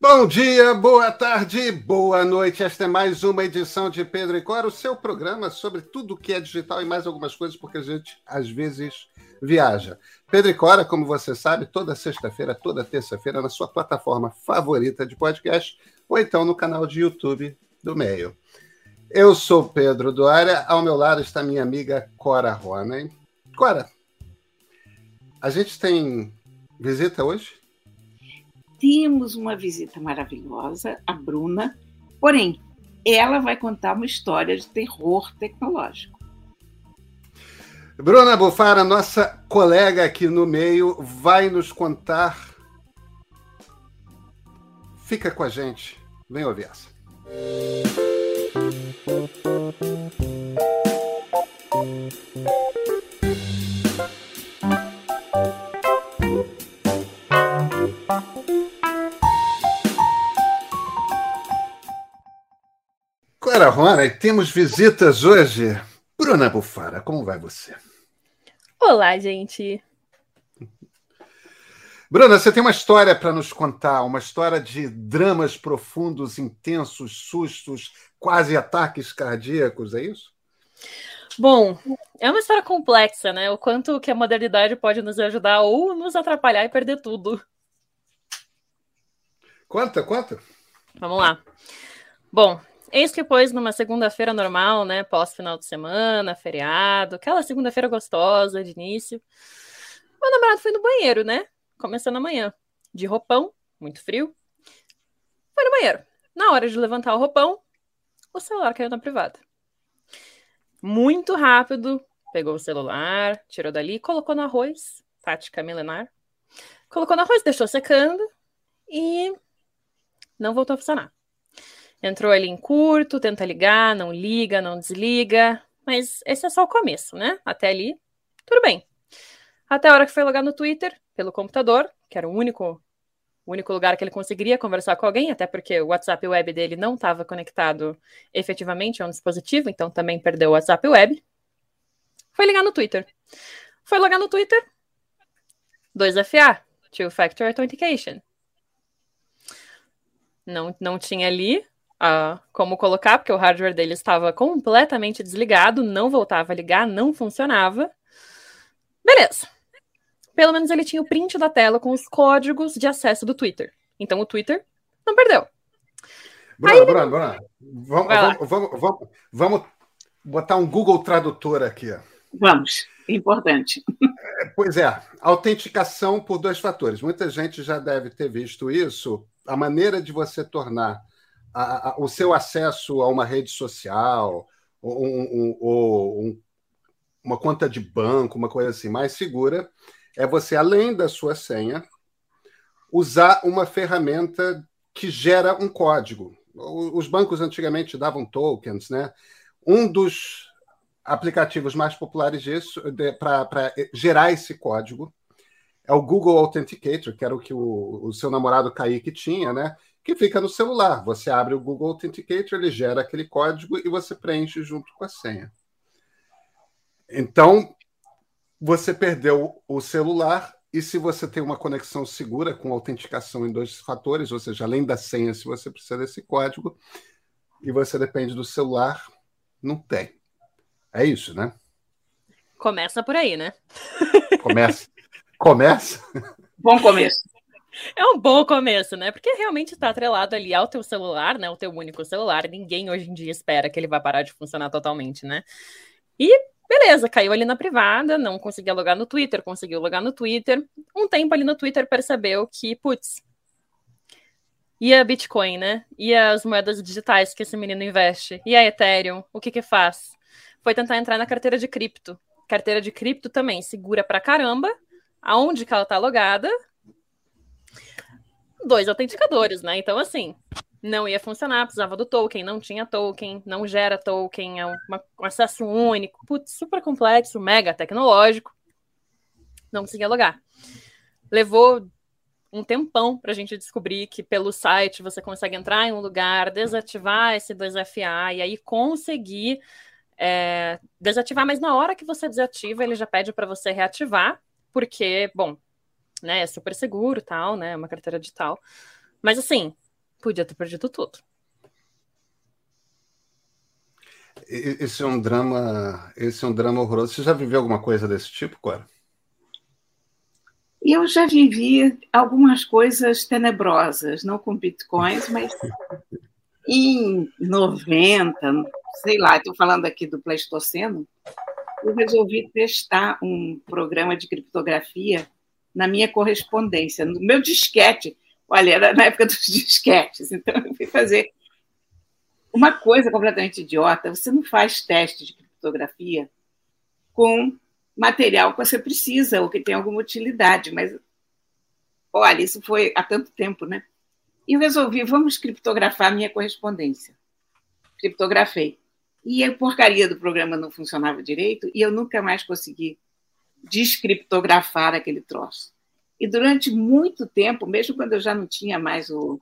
Bom dia, boa tarde, boa noite. Esta é mais uma edição de Pedro e Cora, o seu programa sobre tudo que é digital e mais algumas coisas, porque a gente às vezes viaja. Pedro e Cora, como você sabe, toda sexta-feira, toda terça-feira, na sua plataforma favorita de podcast, ou então no canal de YouTube do Meio. Eu sou Pedro Duária, ao meu lado está minha amiga Cora Ronen. Cora, a gente tem visita hoje? Temos uma visita maravilhosa, a Bruna, porém, ela vai contar uma história de terror tecnológico. Bruna Bufara, nossa colega aqui no meio, vai nos contar. Fica com a gente, vem ouvir essa. Clara Rona, temos visitas hoje. Bruna Bufara, como vai você? Olá, gente. Bruna, você tem uma história para nos contar, uma história de dramas profundos, intensos, sustos, quase ataques cardíacos, é isso? Bom, é uma história complexa, né? O quanto que a modernidade pode nos ajudar ou nos atrapalhar e perder tudo. Conta, conta. Vamos lá. Bom, Eis que, pois, numa segunda-feira normal, né, pós-final de semana, feriado, aquela segunda-feira gostosa de início, meu namorado foi no banheiro, né? Começando amanhã, de roupão, muito frio. Foi no banheiro. Na hora de levantar o roupão, o celular caiu na privada. Muito rápido, pegou o celular, tirou dali, colocou no arroz, tática milenar. Colocou no arroz, deixou secando e não voltou a funcionar. Entrou ali em curto, tenta ligar, não liga, não desliga. Mas esse é só o começo, né? Até ali, tudo bem. Até a hora que foi logar no Twitter, pelo computador, que era o único, o único lugar que ele conseguiria conversar com alguém, até porque o WhatsApp web dele não estava conectado efetivamente a um dispositivo, então também perdeu o WhatsApp web. Foi ligar no Twitter. Foi logar no Twitter. 2FA, Two Factor Authentication. Não, não tinha ali uh, como colocar, porque o hardware dele estava completamente desligado, não voltava a ligar, não funcionava. Beleza. Pelo menos ele tinha o print da tela com os códigos de acesso do Twitter. Então o Twitter não perdeu. Bruna, Bruna, Bruna, vamos, vamos, vamos, vamos, vamos botar um Google Tradutor aqui. Vamos, importante. É, pois é, autenticação por dois fatores. Muita gente já deve ter visto isso. A maneira de você tornar a, a, o seu acesso a uma rede social ou, um, um, um, uma conta de banco, uma coisa assim mais segura, é você, além da sua senha, usar uma ferramenta que gera um código. Os bancos antigamente davam tokens, né? Um dos aplicativos mais populares disso, para gerar esse código, é o Google Authenticator, que era o que o, o seu namorado Kaique tinha, né? que fica no celular. Você abre o Google Authenticator, ele gera aquele código e você preenche junto com a senha. Então, você perdeu o celular e se você tem uma conexão segura com autenticação em dois fatores, ou seja, além da senha, se você precisa desse código e você depende do celular, não tem. É isso, né? Começa por aí, né? Começa. Começa. Bom começo. É um bom começo, né? Porque realmente está atrelado ali ao teu celular, né? O teu único celular. Ninguém hoje em dia espera que ele vai parar de funcionar totalmente, né? E beleza, caiu ali na privada, não conseguia logar no Twitter, conseguiu logar no Twitter. Um tempo ali no Twitter percebeu que, putz, e a Bitcoin, né? E as moedas digitais que esse menino investe? E a Ethereum? O que que faz? Foi tentar entrar na carteira de cripto. Carteira de cripto também segura pra caramba. Aonde que ela tá logada? dois autenticadores, né? Então, assim, não ia funcionar, precisava do token, não tinha token, não gera token, é uma, um acesso único, putz, super complexo, mega tecnológico. Não conseguia logar. Levou um tempão para a gente descobrir que pelo site você consegue entrar em um lugar, desativar esse 2FA e aí conseguir é, desativar, mas na hora que você desativa, ele já pede para você reativar, porque, bom, né? É super seguro, tal, né? É uma carteira digital. Mas assim, podia ter perdido tudo. Esse é um drama, esse é um drama horroroso. Você já viveu alguma coisa desse tipo, Cora? Eu já vivi algumas coisas tenebrosas, não com bitcoins, mas em 90, sei lá, estou falando aqui do Pleistoceno, eu resolvi testar um programa de criptografia na minha correspondência, no meu disquete. Olha, era na época dos disquetes, então eu fui fazer uma coisa completamente idiota. Você não faz teste de criptografia com material que você precisa ou que tem alguma utilidade, mas olha, isso foi há tanto tempo, né? E eu resolvi, vamos criptografar minha correspondência. Criptografei. E a porcaria do programa não funcionava direito e eu nunca mais consegui descriptografar aquele troço. E durante muito tempo, mesmo quando eu já não tinha mais o,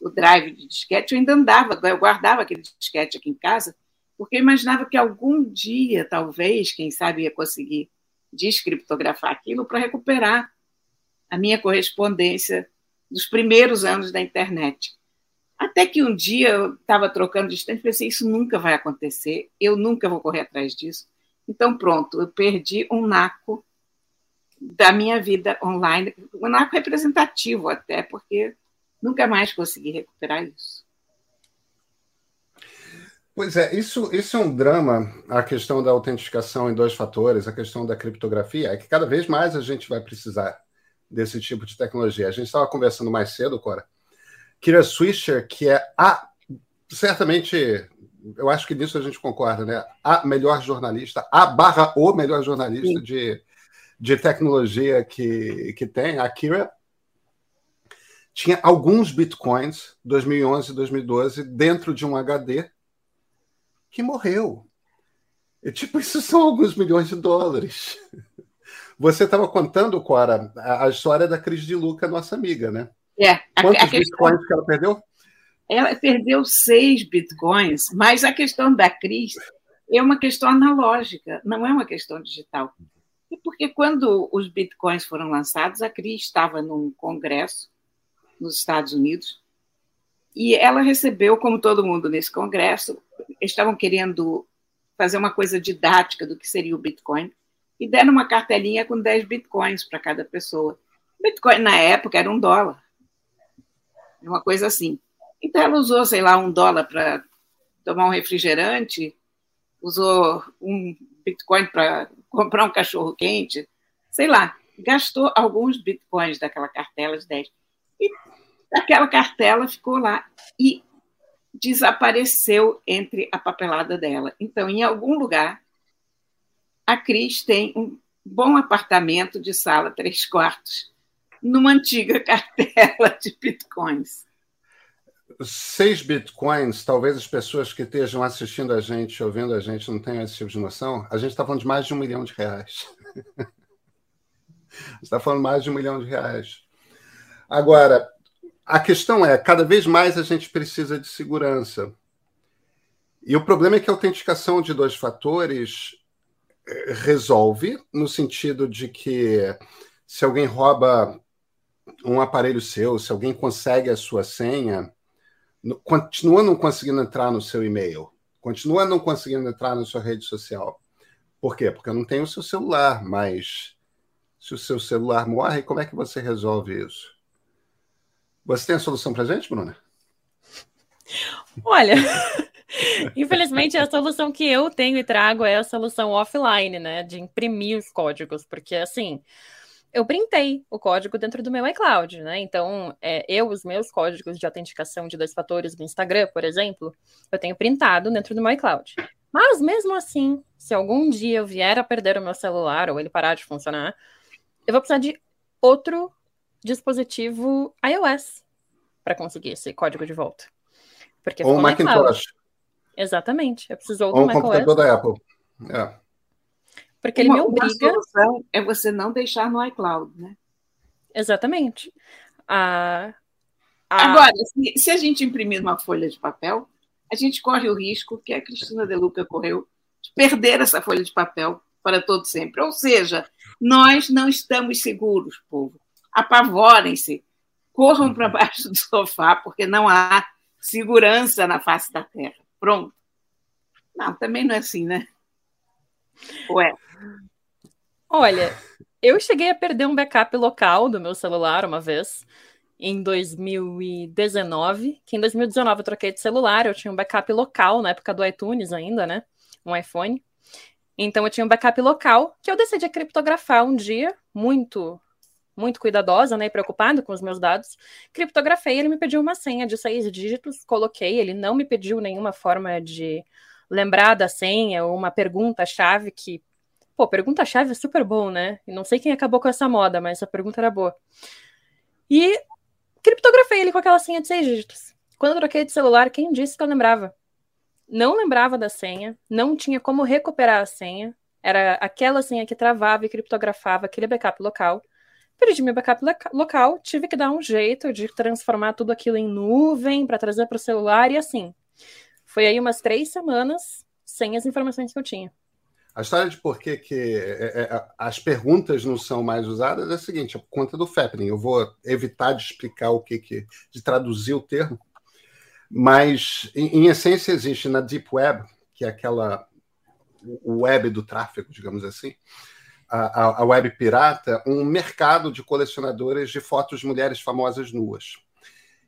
o drive de disquete, eu ainda andava, eu guardava aquele disquete aqui em casa, porque eu imaginava que algum dia, talvez, quem sabe, ia conseguir descriptografar aquilo para recuperar a minha correspondência dos primeiros anos da internet. Até que um dia eu estava trocando de estante e pensei, isso nunca vai acontecer, eu nunca vou correr atrás disso. Então, pronto, eu perdi um naco da minha vida online, um naco representativo até, porque nunca mais consegui recuperar isso. Pois é, isso, isso é um drama, a questão da autentificação em dois fatores, a questão da criptografia, é que cada vez mais a gente vai precisar desse tipo de tecnologia. A gente estava conversando mais cedo, Cora. Kira Swisher, que é a certamente eu acho que nisso a gente concorda, né? A melhor jornalista, a barra o melhor jornalista de, de tecnologia que, que tem, a Kira, tinha alguns bitcoins, 2011 e 2012, dentro de um HD que morreu. E, tipo, isso são alguns milhões de dólares. Você estava contando, Cora, a, a, história da Cris de Luca, nossa amiga, né? É. Quantos a bitcoins questão... que ela perdeu? ela perdeu seis bitcoins, mas a questão da Cris é uma questão analógica, não é uma questão digital. E porque quando os bitcoins foram lançados, a Cris estava num congresso nos Estados Unidos e ela recebeu, como todo mundo nesse congresso, estavam querendo fazer uma coisa didática do que seria o Bitcoin e deram uma cartelinha com 10 bitcoins para cada pessoa. Bitcoin na época era um dólar, uma coisa assim. Então ela usou, sei lá, um dólar para tomar um refrigerante, usou um Bitcoin para comprar um cachorro quente, sei lá, gastou alguns Bitcoins daquela cartela de 10. E aquela cartela ficou lá e desapareceu entre a papelada dela. Então, em algum lugar, a Cris tem um bom apartamento de sala, três quartos, numa antiga cartela de bitcoins seis bitcoins, talvez as pessoas que estejam assistindo a gente, ouvindo a gente, não tenham esse tipo de noção. A gente está falando de mais de um milhão de reais. está falando mais de um milhão de reais. Agora, a questão é: cada vez mais a gente precisa de segurança. E o problema é que a autenticação de dois fatores eh, resolve, no sentido de que se alguém rouba um aparelho seu, se alguém consegue a sua senha, continua não conseguindo entrar no seu e-mail, continua não conseguindo entrar na sua rede social. Por quê? Porque não tenho o seu celular, mas se o seu celular morre, como é que você resolve isso? Você tem a solução para gente, Bruna? Olha, infelizmente a solução que eu tenho e trago é a solução offline, né, de imprimir os códigos, porque assim, eu printei o código dentro do meu iCloud, né? Então, é, eu, os meus códigos de autenticação de dois fatores do Instagram, por exemplo, eu tenho printado dentro do meu iCloud. Mas mesmo assim, se algum dia eu vier a perder o meu celular ou ele parar de funcionar, eu vou precisar de outro dispositivo iOS para conseguir esse código de volta. Porque ou um Macintosh. Exatamente. Eu preciso ou um computador da Apple. É. Porque ele uma, me obriga. Uma solução é você não deixar no iCloud, né? Exatamente. A, a... Agora, se, se, a gente imprimir uma folha de papel, a gente corre o risco que a Cristina De Luca correu de perder essa folha de papel para todo sempre. Ou seja, nós não estamos seguros, povo. Apavorem-se. corram para baixo do sofá, porque não há segurança na face da Terra. Pronto. Não, também não é assim, né? Ué. Olha, eu cheguei a perder um backup local do meu celular uma vez, em 2019, que em 2019 eu troquei de celular, eu tinha um backup local, na época do iTunes ainda, né? Um iPhone. Então eu tinha um backup local que eu decidi criptografar um dia, muito muito cuidadosa, né, e preocupada com os meus dados, criptografei, ele me pediu uma senha de seis dígitos, coloquei, ele não me pediu nenhuma forma de lembrar da senha ou uma pergunta-chave que, pô, pergunta-chave é super bom, né? E não sei quem acabou com essa moda, mas essa pergunta era boa. E criptografei ele com aquela senha de seis dígitos. Quando eu troquei de celular, quem disse que eu lembrava? Não lembrava da senha, não tinha como recuperar a senha, era aquela senha que travava e criptografava aquele backup local perdi meu backup local, tive que dar um jeito de transformar tudo aquilo em nuvem para trazer para o celular e assim. Foi aí umas três semanas sem as informações que eu tinha. A história de por que, que é, é, as perguntas não são mais usadas é a seguinte: é por conta do Fappening. Eu vou evitar de explicar o que, que de traduzir o termo, mas em, em essência existe na Deep Web, que é aquela web do tráfego, digamos assim, a, a web pirata um mercado de colecionadores de fotos de mulheres famosas nuas.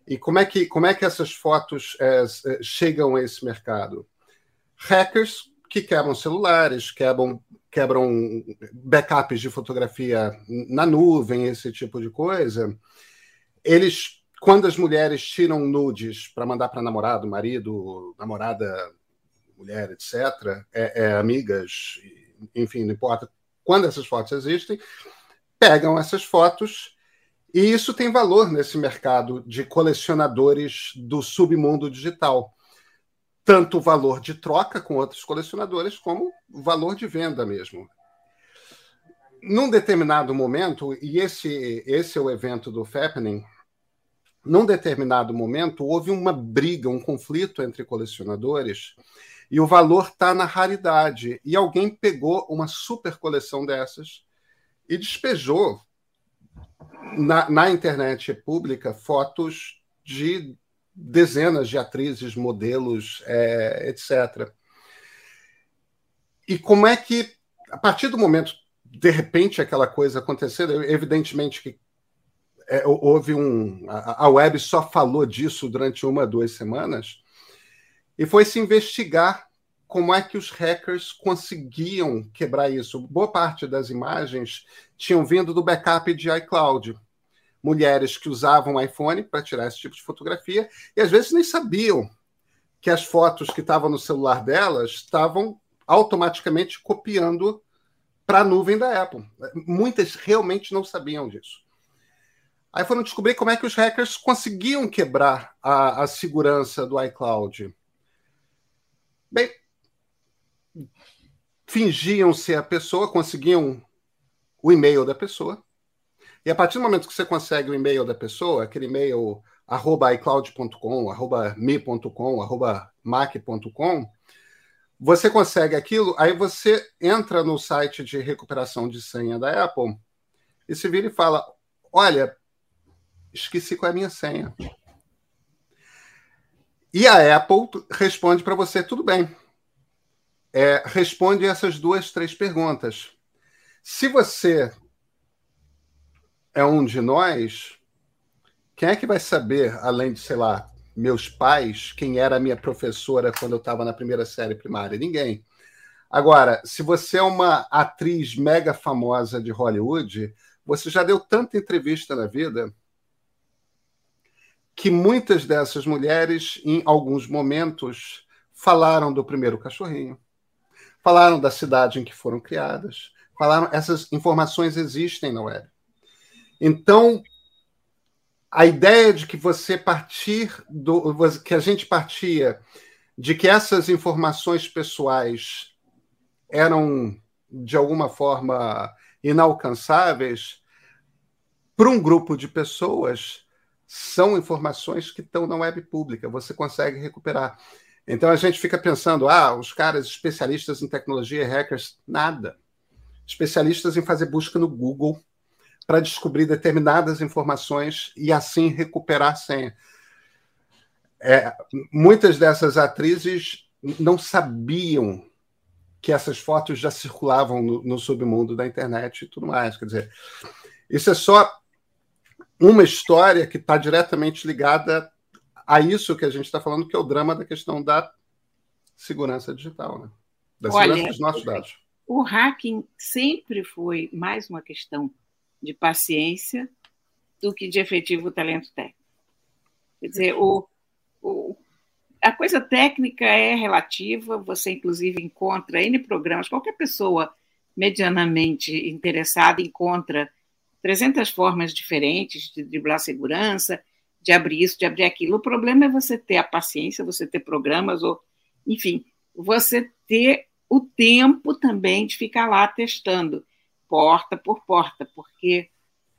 E como é que, como é que essas fotos é, chegam a esse mercado? Hackers que quebram celulares, quebram, quebram backups de fotografia na nuvem, esse tipo de coisa. Eles, quando as mulheres tiram nudes para mandar para namorado, marido, namorada, mulher, etc., é, é, amigas, enfim, não importa quando essas fotos existem, pegam essas fotos e isso tem valor nesse mercado de colecionadores do submundo digital. Tanto o valor de troca com outros colecionadores, como o valor de venda mesmo. Num determinado momento, e esse, esse é o evento do Fappening, num determinado momento houve uma briga, um conflito entre colecionadores e o valor está na raridade. E alguém pegou uma super coleção dessas e despejou na, na internet pública fotos de dezenas de atrizes, modelos, é, etc. E como é que, a partir do momento, de repente, aquela coisa acontecendo, evidentemente que é, houve um. A, a web só falou disso durante uma, duas semanas e foi se investigar como é que os hackers conseguiam quebrar isso. Boa parte das imagens tinham vindo do backup de iCloud. Mulheres que usavam iPhone para tirar esse tipo de fotografia e às vezes nem sabiam que as fotos que estavam no celular delas estavam automaticamente copiando para a nuvem da Apple. Muitas realmente não sabiam disso. Aí foram descobrir como é que os hackers conseguiam quebrar a, a segurança do iCloud. Bem, fingiam ser a pessoa, conseguiam o e-mail da pessoa. E a partir do momento que você consegue o e-mail da pessoa, aquele e-mail arroba iCloud.com, arroba me.com, arroba mac.com, você consegue aquilo, aí você entra no site de recuperação de senha da Apple e se vira e fala: Olha, esqueci qual é a minha senha. E a Apple responde para você: tudo bem, é, responde essas duas, três perguntas. Se você é um de nós, quem é que vai saber, além de, sei lá, meus pais, quem era a minha professora quando eu estava na primeira série primária? Ninguém. Agora, se você é uma atriz mega famosa de Hollywood, você já deu tanta entrevista na vida que muitas dessas mulheres, em alguns momentos, falaram do primeiro cachorrinho, falaram da cidade em que foram criadas, falaram essas informações existem na web. Então, a ideia de que você partir do que a gente partia de que essas informações pessoais eram de alguma forma inalcançáveis para um grupo de pessoas são informações que estão na web pública, você consegue recuperar. Então a gente fica pensando, ah, os caras especialistas em tecnologia, hackers, nada. Especialistas em fazer busca no Google, para descobrir determinadas informações e assim recuperar a senha. É, muitas dessas atrizes não sabiam que essas fotos já circulavam no, no, submundo da internet e tudo mais. Quer dizer, isso é só uma história que está diretamente ligada a isso que a gente está falando, que é o drama da questão da segurança digital, né? da Olha, segurança dos nossos dados. O hacking sempre foi mais uma questão de paciência do que de efetivo talento técnico. Quer dizer, o, o, a coisa técnica é relativa, você inclusive encontra N programas, qualquer pessoa medianamente interessada encontra 300 formas diferentes de driblar segurança, de abrir isso, de abrir aquilo. O problema é você ter a paciência, você ter programas, ou, enfim, você ter o tempo também de ficar lá testando, porta por porta, porque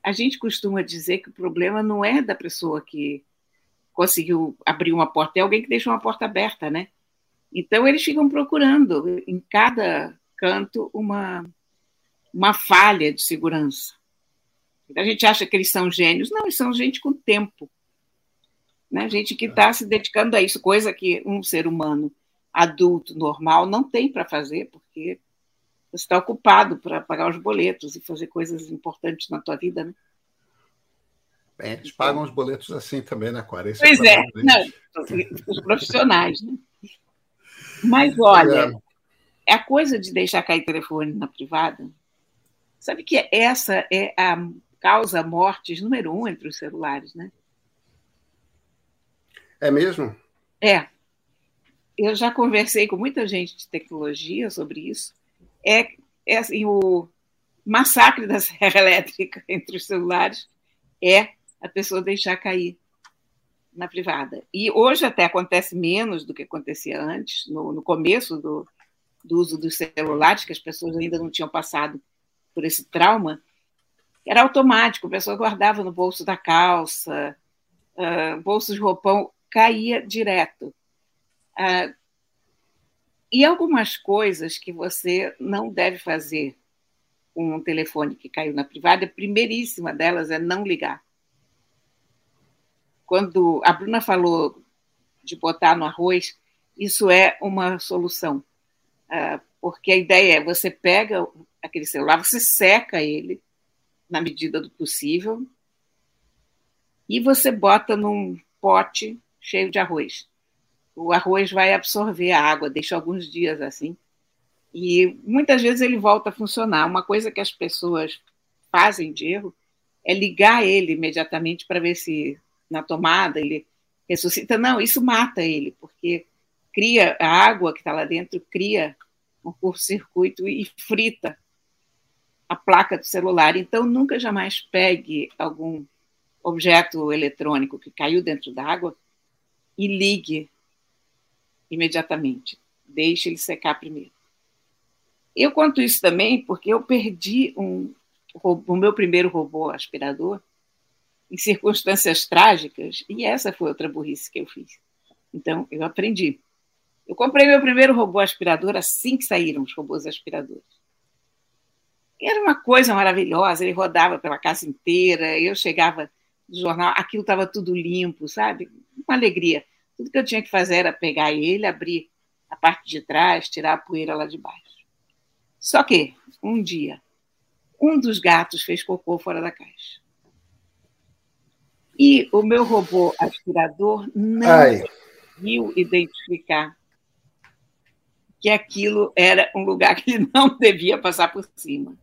a gente costuma dizer que o problema não é da pessoa que conseguiu abrir uma porta, é alguém que deixou uma porta aberta, né? Então eles ficam procurando em cada canto uma, uma falha de segurança. A gente acha que eles são gênios. Não, eles são gente com tempo. Né? Gente que está se dedicando a isso, coisa que um ser humano adulto, normal, não tem para fazer, porque você está ocupado para pagar os boletos e fazer coisas importantes na tua vida, né? Bem, eles pagam os boletos assim também, né, Cora? Esse pois é, é não, os profissionais, né? Mas olha, é. a coisa de deixar cair telefone na privada, sabe que essa é a causa mortes número um entre os celulares, né? É mesmo? É. Eu já conversei com muita gente de tecnologia sobre isso. É, é assim, o massacre da serra elétrica entre os celulares é a pessoa deixar cair na privada. E hoje até acontece menos do que acontecia antes, no, no começo do, do uso dos celulares, que as pessoas ainda não tinham passado por esse trauma, era automático, a pessoa guardava no bolso da calça, uh, bolso de roupão, caía direto. Uh, e algumas coisas que você não deve fazer com um telefone que caiu na privada, a primeiríssima delas é não ligar quando a Bruna falou de botar no arroz, isso é uma solução. Ah, porque a ideia é você pega aquele celular, você seca ele na medida do possível e você bota num pote cheio de arroz. O arroz vai absorver a água, deixa alguns dias assim. E muitas vezes ele volta a funcionar. Uma coisa que as pessoas fazem de erro é ligar ele imediatamente para ver se na tomada, ele ressuscita. Não, isso mata ele, porque cria a água que está lá dentro, cria um curto-circuito e frita a placa do celular. Então, nunca jamais pegue algum objeto eletrônico que caiu dentro da água e ligue imediatamente. Deixe ele secar primeiro. Eu conto isso também porque eu perdi um, o meu primeiro robô aspirador em circunstâncias trágicas, e essa foi outra burrice que eu fiz. Então, eu aprendi. Eu comprei meu primeiro robô aspirador assim que saíram os robôs aspiradores. Era uma coisa maravilhosa, ele rodava pela casa inteira, eu chegava do jornal, aquilo estava tudo limpo, sabe? Uma alegria. Tudo que eu tinha que fazer era pegar ele, abrir a parte de trás, tirar a poeira lá de baixo. Só que, um dia, um dos gatos fez cocô fora da caixa. E o meu robô aspirador não Ai. conseguiu identificar que aquilo era um lugar que ele não devia passar por cima.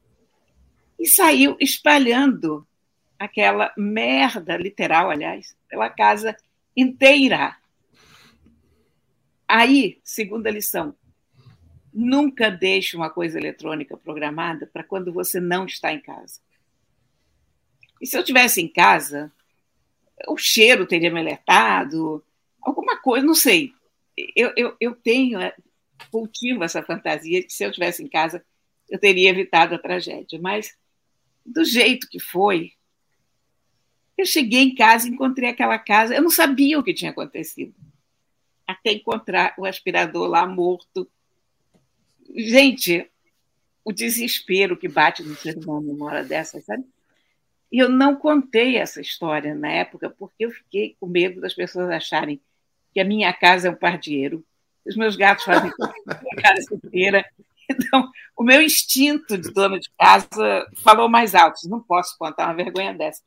E saiu espalhando aquela merda, literal, aliás, pela casa inteira. Aí, segunda lição, nunca deixe uma coisa eletrônica programada para quando você não está em casa. E se eu tivesse em casa, o cheiro teria me alertado, alguma coisa, não sei. Eu, eu, eu tenho, é, cultivo essa fantasia de que se eu estivesse em casa, eu teria evitado a tragédia. Mas, do jeito que foi, eu cheguei em casa, encontrei aquela casa, eu não sabia o que tinha acontecido. Até encontrar o aspirador lá morto. Gente, o desespero que bate no ser humano numa hora dessa, sabe? E eu não contei essa história na época, porque eu fiquei com medo das pessoas acharem que a minha casa é um pardieiro, os meus gatos fazem a casa inteira. Então, o meu instinto de dona de casa falou mais alto. Não posso contar uma vergonha dessa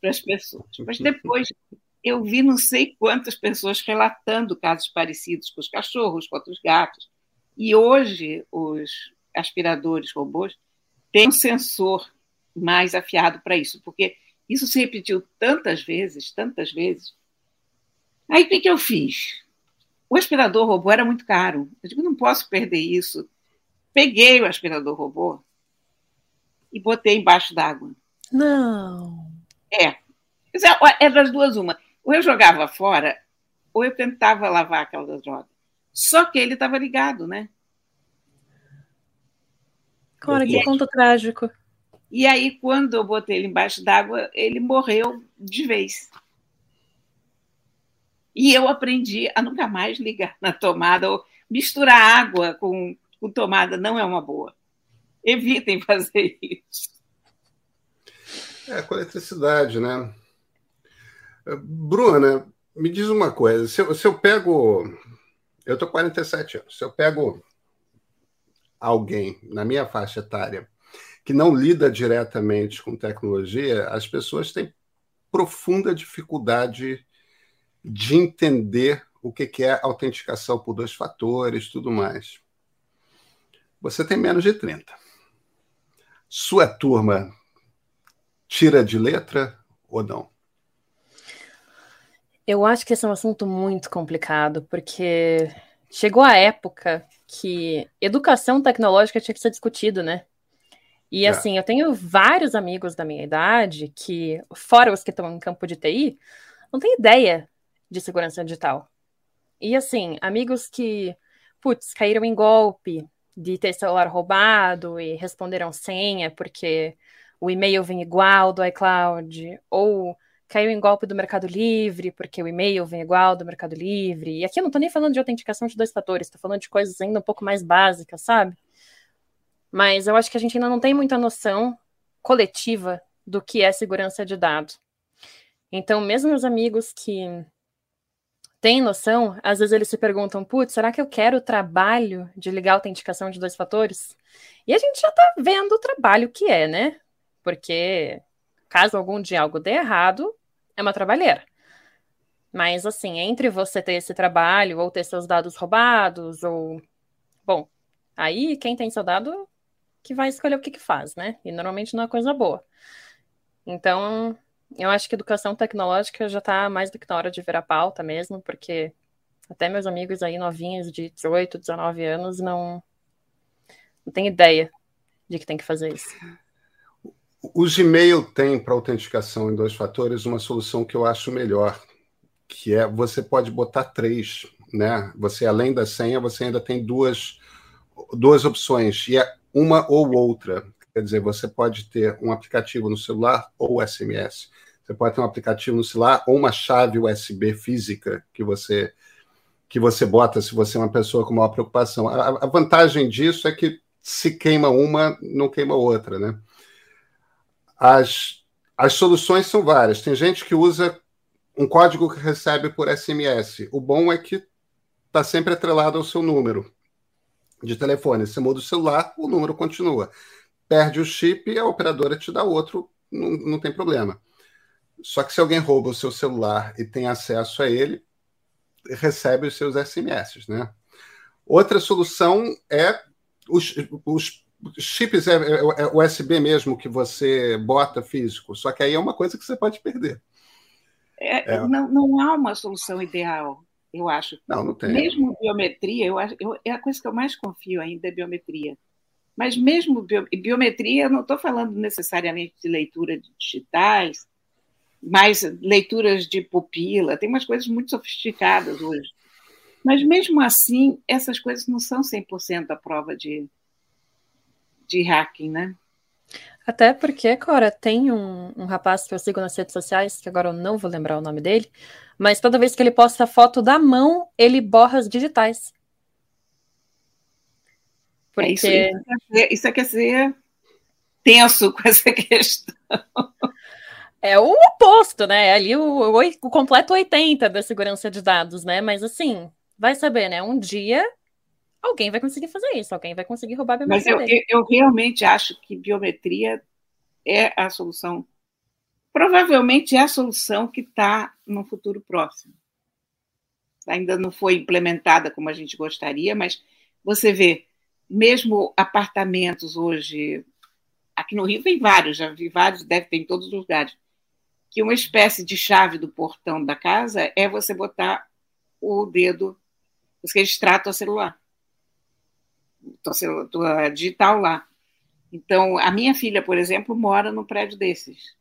para as pessoas. Mas depois eu vi não sei quantas pessoas relatando casos parecidos com os cachorros, com os gatos. E hoje os aspiradores robôs têm um sensor mais afiado para isso, porque isso se repetiu tantas vezes, tantas vezes. Aí o que, que eu fiz? O aspirador robô era muito caro. Eu digo, não posso perder isso. Peguei o aspirador robô e botei embaixo d'água. Não. É. É das duas uma. Ou eu jogava fora, ou eu tentava lavar aquela droga. Só que ele estava ligado, né? Cara, que ponto trágico. E aí, quando eu botei ele embaixo d'água, ele morreu de vez. E eu aprendi a nunca mais ligar na tomada ou misturar água com, com tomada não é uma boa. Evitem fazer isso. É, com eletricidade, né? Bruna, me diz uma coisa. Se eu, se eu pego. Eu estou 47 anos. Se eu pego alguém na minha faixa etária que não lida diretamente com tecnologia, as pessoas têm profunda dificuldade de entender o que é autenticação por dois fatores, tudo mais. Você tem menos de 30. Sua turma tira de letra ou não? Eu acho que esse é um assunto muito complicado, porque chegou a época que educação tecnológica tinha que ser discutido, né? E é. assim, eu tenho vários amigos da minha idade que, fora os que estão em campo de TI, não tem ideia de segurança digital. E assim, amigos que, putz, caíram em golpe de ter celular roubado e responderam senha porque o e-mail vem igual do iCloud, ou caiu em golpe do Mercado Livre, porque o e-mail vem igual do Mercado Livre. E aqui eu não estou nem falando de autenticação de dois fatores, estou falando de coisas ainda um pouco mais básicas, sabe? Mas eu acho que a gente ainda não tem muita noção coletiva do que é segurança de dados. Então, mesmo os amigos que têm noção, às vezes eles se perguntam: putz, será que eu quero o trabalho de ligar a autenticação de dois fatores? E a gente já está vendo o trabalho que é, né? Porque caso algum dia algo dê errado, é uma trabalheira. Mas, assim, entre você ter esse trabalho ou ter seus dados roubados, ou. Bom, aí quem tem seu dado que vai escolher o que, que faz, né? E normalmente não é coisa boa. Então, eu acho que educação tecnológica já está mais do que na hora de virar pauta mesmo, porque até meus amigos aí novinhos de 18, 19 anos não, não tem ideia de que tem que fazer isso. O Gmail tem para autenticação em dois fatores uma solução que eu acho melhor, que é você pode botar três, né? Você além da senha, você ainda tem duas duas opções e é uma ou outra. Quer dizer, você pode ter um aplicativo no celular ou SMS. Você pode ter um aplicativo no celular ou uma chave USB física que você que você bota se você é uma pessoa com maior preocupação. A, a vantagem disso é que se queima uma, não queima outra, né? As, as soluções são várias. Tem gente que usa um código que recebe por SMS. O bom é que está sempre atrelado ao seu número de telefone. Você muda o celular, o número continua. Perde o chip, a operadora te dá outro, não, não tem problema. Só que se alguém rouba o seu celular e tem acesso a ele, recebe os seus SMS, né? Outra solução é os, os chips é, é, é USB mesmo que você bota físico, só que aí é uma coisa que você pode perder. É, é. Não, não há uma solução ideal eu acho. Não, não tem. Mesmo biometria, eu acho, eu, é a coisa que eu mais confio ainda é biometria. Mas mesmo bio, biometria, eu não estou falando necessariamente de leitura de digitais, mas leituras de pupila, tem umas coisas muito sofisticadas hoje. Mas mesmo assim, essas coisas não são 100% a prova de, de hacking, né? Até porque, Cora, tem um, um rapaz que eu sigo nas redes sociais, que agora eu não vou lembrar o nome dele, mas toda vez que ele posta foto da mão, ele borra as digitais. Porque... É isso, isso, é, é quer ser tenso com essa questão. é o oposto, né? É ali o, o, o, completo 80 da segurança de dados, né? Mas assim, vai saber, né? Um dia alguém vai conseguir fazer isso, alguém vai conseguir roubar a biometria. Mas eu, eu, eu realmente acho que biometria é a solução. Provavelmente é a solução que está no futuro próximo. Ainda não foi implementada como a gente gostaria, mas você vê, mesmo apartamentos hoje, aqui no Rio tem vários, já vi vários, deve ter em todos os lugares, que uma espécie de chave do portão da casa é você botar o dedo, você registrar tua celular, tua, tua digital lá. Então, a minha filha, por exemplo, mora no prédio desses.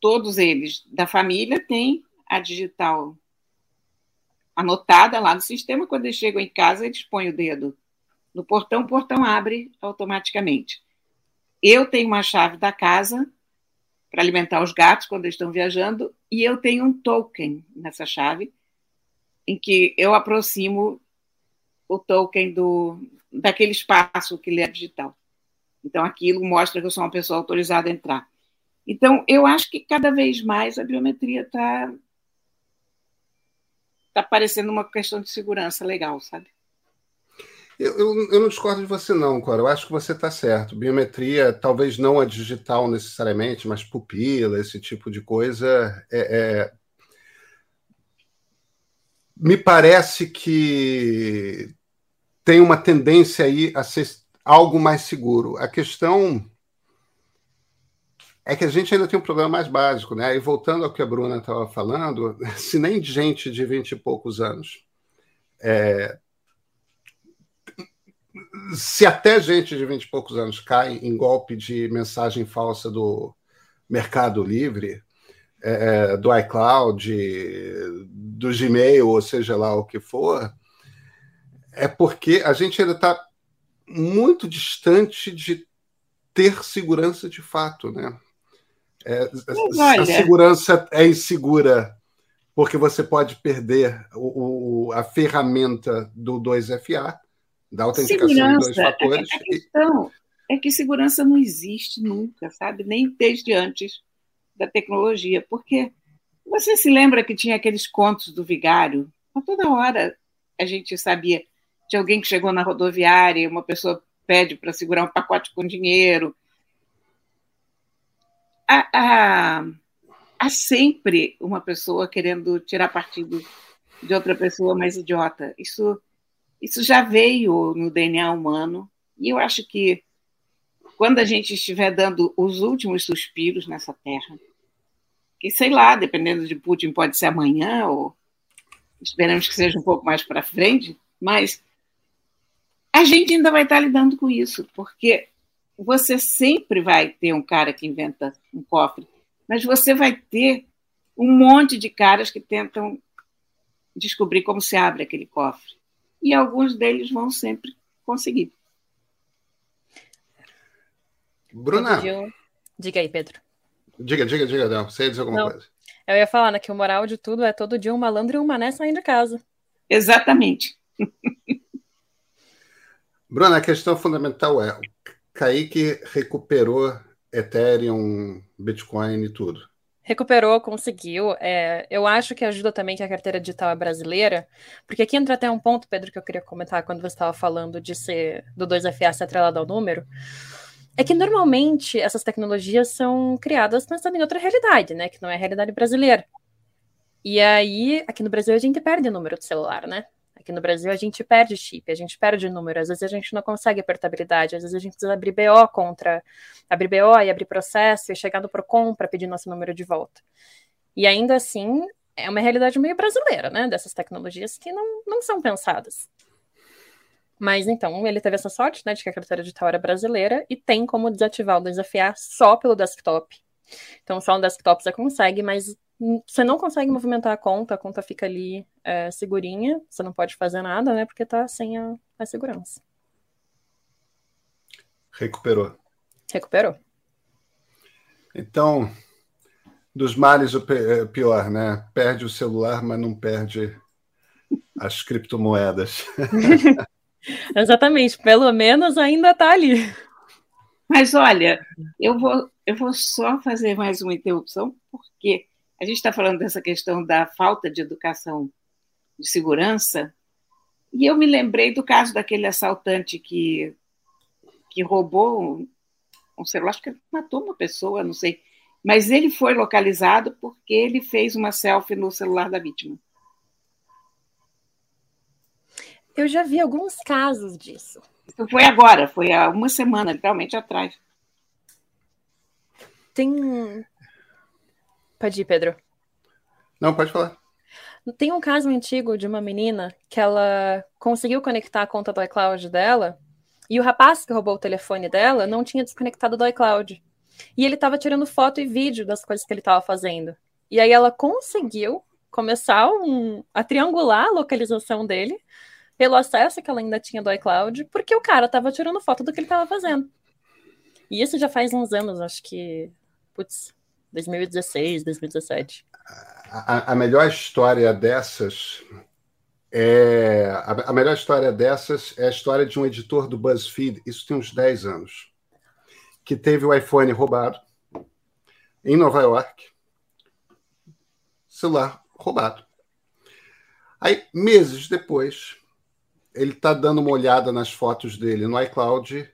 Todos eles da família têm a digital anotada lá no sistema. Quando eles chegam em casa, eles põem o dedo no portão, o portão abre automaticamente. Eu tenho uma chave da casa para alimentar os gatos quando eles estão viajando, e eu tenho um token nessa chave, em que eu aproximo o token do, daquele espaço que ele é digital. Então, aquilo mostra que eu sou uma pessoa autorizada a entrar. Então, eu acho que cada vez mais a biometria está tá parecendo uma questão de segurança legal, sabe? Eu, eu, eu, não discordo de você, não, Cora. Eu acho que você está certo. Biometria, talvez não a digital necessariamente, mas pupila, esse tipo de coisa, é, é... me parece que tem uma tendência aí a ser algo mais seguro. A questão é que a gente ainda tem um problema mais básico, né? E voltando ao que a Bruna estava falando, se nem gente de vinte e poucos anos é, se até gente de vinte e poucos anos cai em golpe de mensagem falsa do Mercado Livre, é, do iCloud, do Gmail, ou seja lá o que for, é porque a gente ainda está muito distante de ter segurança de fato, né? É, a segurança é insegura porque você pode perder o, o, a ferramenta do 2FA, da autenticação segurança, de dois fatores. A, questão é que segurança não existe nunca, sabe? Nem desde antes da tecnologia, porque você se lembra que tinha aqueles contos do vigário? A toda hora a gente sabia de alguém que chegou na rodoviária, uma pessoa pede para segurar um pacote com dinheiro. Há, há, há sempre uma pessoa querendo tirar partido de outra pessoa mais idiota. Isso isso já veio no DNA humano, e eu acho que quando a gente estiver dando os últimos suspiros nessa terra, que sei lá, dependendo de Putin, pode ser amanhã, ou esperamos que seja um pouco mais para frente, mas a gente ainda vai estar lidando com isso, porque você sempre vai ter um cara que inventa um cofre, mas você vai ter um monte de caras que tentam descobrir como se abre aquele cofre e alguns deles vão sempre conseguir. Bruna. Diga aí, Pedro. Diga, diga, diga, não. Você ia dizer alguma não. coisa. Eu ia falar né, que o moral de tudo é todo dia um malandro e um mané saindo de casa. Exatamente. Bruna, a questão fundamental é: Kaique recuperou Ethereum, Bitcoin e tudo recuperou, conseguiu. É, eu acho que ajuda também que a carteira digital é brasileira, porque aqui entra até um ponto, Pedro, que eu queria comentar quando você estava falando de ser do 2FA ser atrelado ao número. É que normalmente essas tecnologias são criadas pensando em outra realidade, né? Que não é a realidade brasileira. E aí, aqui no Brasil, a gente perde o número de celular, né? Aqui no Brasil a gente perde chip, a gente perde número, às vezes a gente não consegue portabilidade, às vezes a gente precisa abrir BO contra, abrir BO e abrir processo e chegar no PROCON para pedir nosso número de volta. E ainda assim, é uma realidade meio brasileira, né? Dessas tecnologias que não, não são pensadas. Mas então, ele teve essa sorte, né, de que a carteira digital era brasileira e tem como desativar o desafiar só pelo desktop. Então, só no desktop você consegue, mas você não consegue movimentar a conta, a conta fica ali é, segurinha, você não pode fazer nada, né? Porque tá sem a, a segurança. Recuperou. Recuperou. Então, dos males o é, pior, né? Perde o celular, mas não perde as criptomoedas. Exatamente, pelo menos ainda está ali. Mas olha, eu vou, eu vou só fazer mais uma interrupção, porque a gente está falando dessa questão da falta de educação de segurança, e eu me lembrei do caso daquele assaltante que, que roubou um, celular, acho que matou uma pessoa, não sei. Mas ele foi localizado porque ele fez uma selfie no celular da vítima. Eu já vi alguns casos disso. Isso foi agora, foi há uma semana, literalmente atrás. Tem. Pode ir, Pedro. Não, pode falar. Tem um caso antigo de uma menina que ela conseguiu conectar a conta do iCloud dela e o rapaz que roubou o telefone dela não tinha desconectado do iCloud. E ele estava tirando foto e vídeo das coisas que ele estava fazendo. E aí ela conseguiu começar um, a triangular a localização dele pelo acesso que ela ainda tinha do iCloud, porque o cara estava tirando foto do que ele estava fazendo. E isso já faz uns anos, acho que, putz, 2016, 2017 a, a melhor história dessas é a, a, melhor história dessas é a história de um editor do BuzzFeed, isso tem uns 10 anos, que teve o iPhone roubado em Nova York, celular roubado. Aí, meses depois, ele está dando uma olhada nas fotos dele no iCloud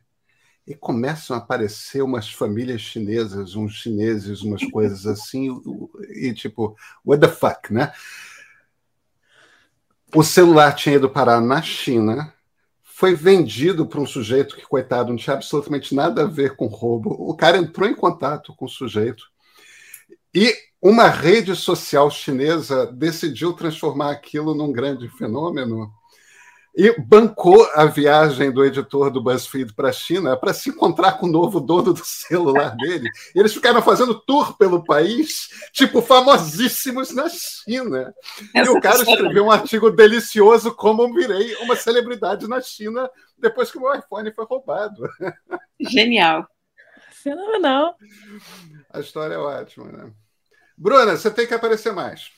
e começam a aparecer umas famílias chinesas, uns chineses, umas coisas assim, e tipo, what the fuck, né? O celular tinha ido parar na China, foi vendido para um sujeito que, coitado, não tinha absolutamente nada a ver com roubo. O cara entrou em contato com o sujeito e uma rede social chinesa decidiu transformar aquilo num grande fenômeno e bancou a viagem do editor do BuzzFeed para a China para se encontrar com o novo dono do celular dele. E eles ficaram fazendo tour pelo país, tipo, famosíssimos na China. Essa e o cara escreveu um artigo delicioso como virei uma celebridade na China depois que o meu iPhone foi roubado. Genial. Fenomenal. A história é ótima, né? Bruna, você tem que aparecer mais.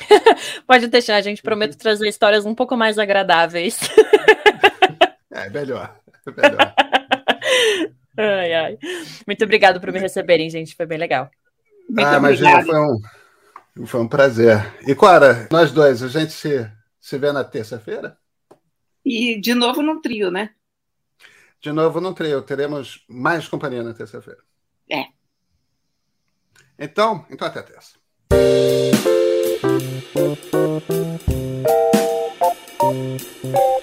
Pode deixar, a gente promete trazer histórias um pouco mais agradáveis. é, melhor. É melhor. ai, ai. Muito obrigado por me receberem, gente. Foi bem legal. Muito ah, imagina, foi um, foi um prazer. E, Clara, nós dois, a gente se, se vê na terça-feira? E de novo no trio, né? De novo no trio. Teremos mais companhia na terça-feira. É. Então, então até terça. Thank you.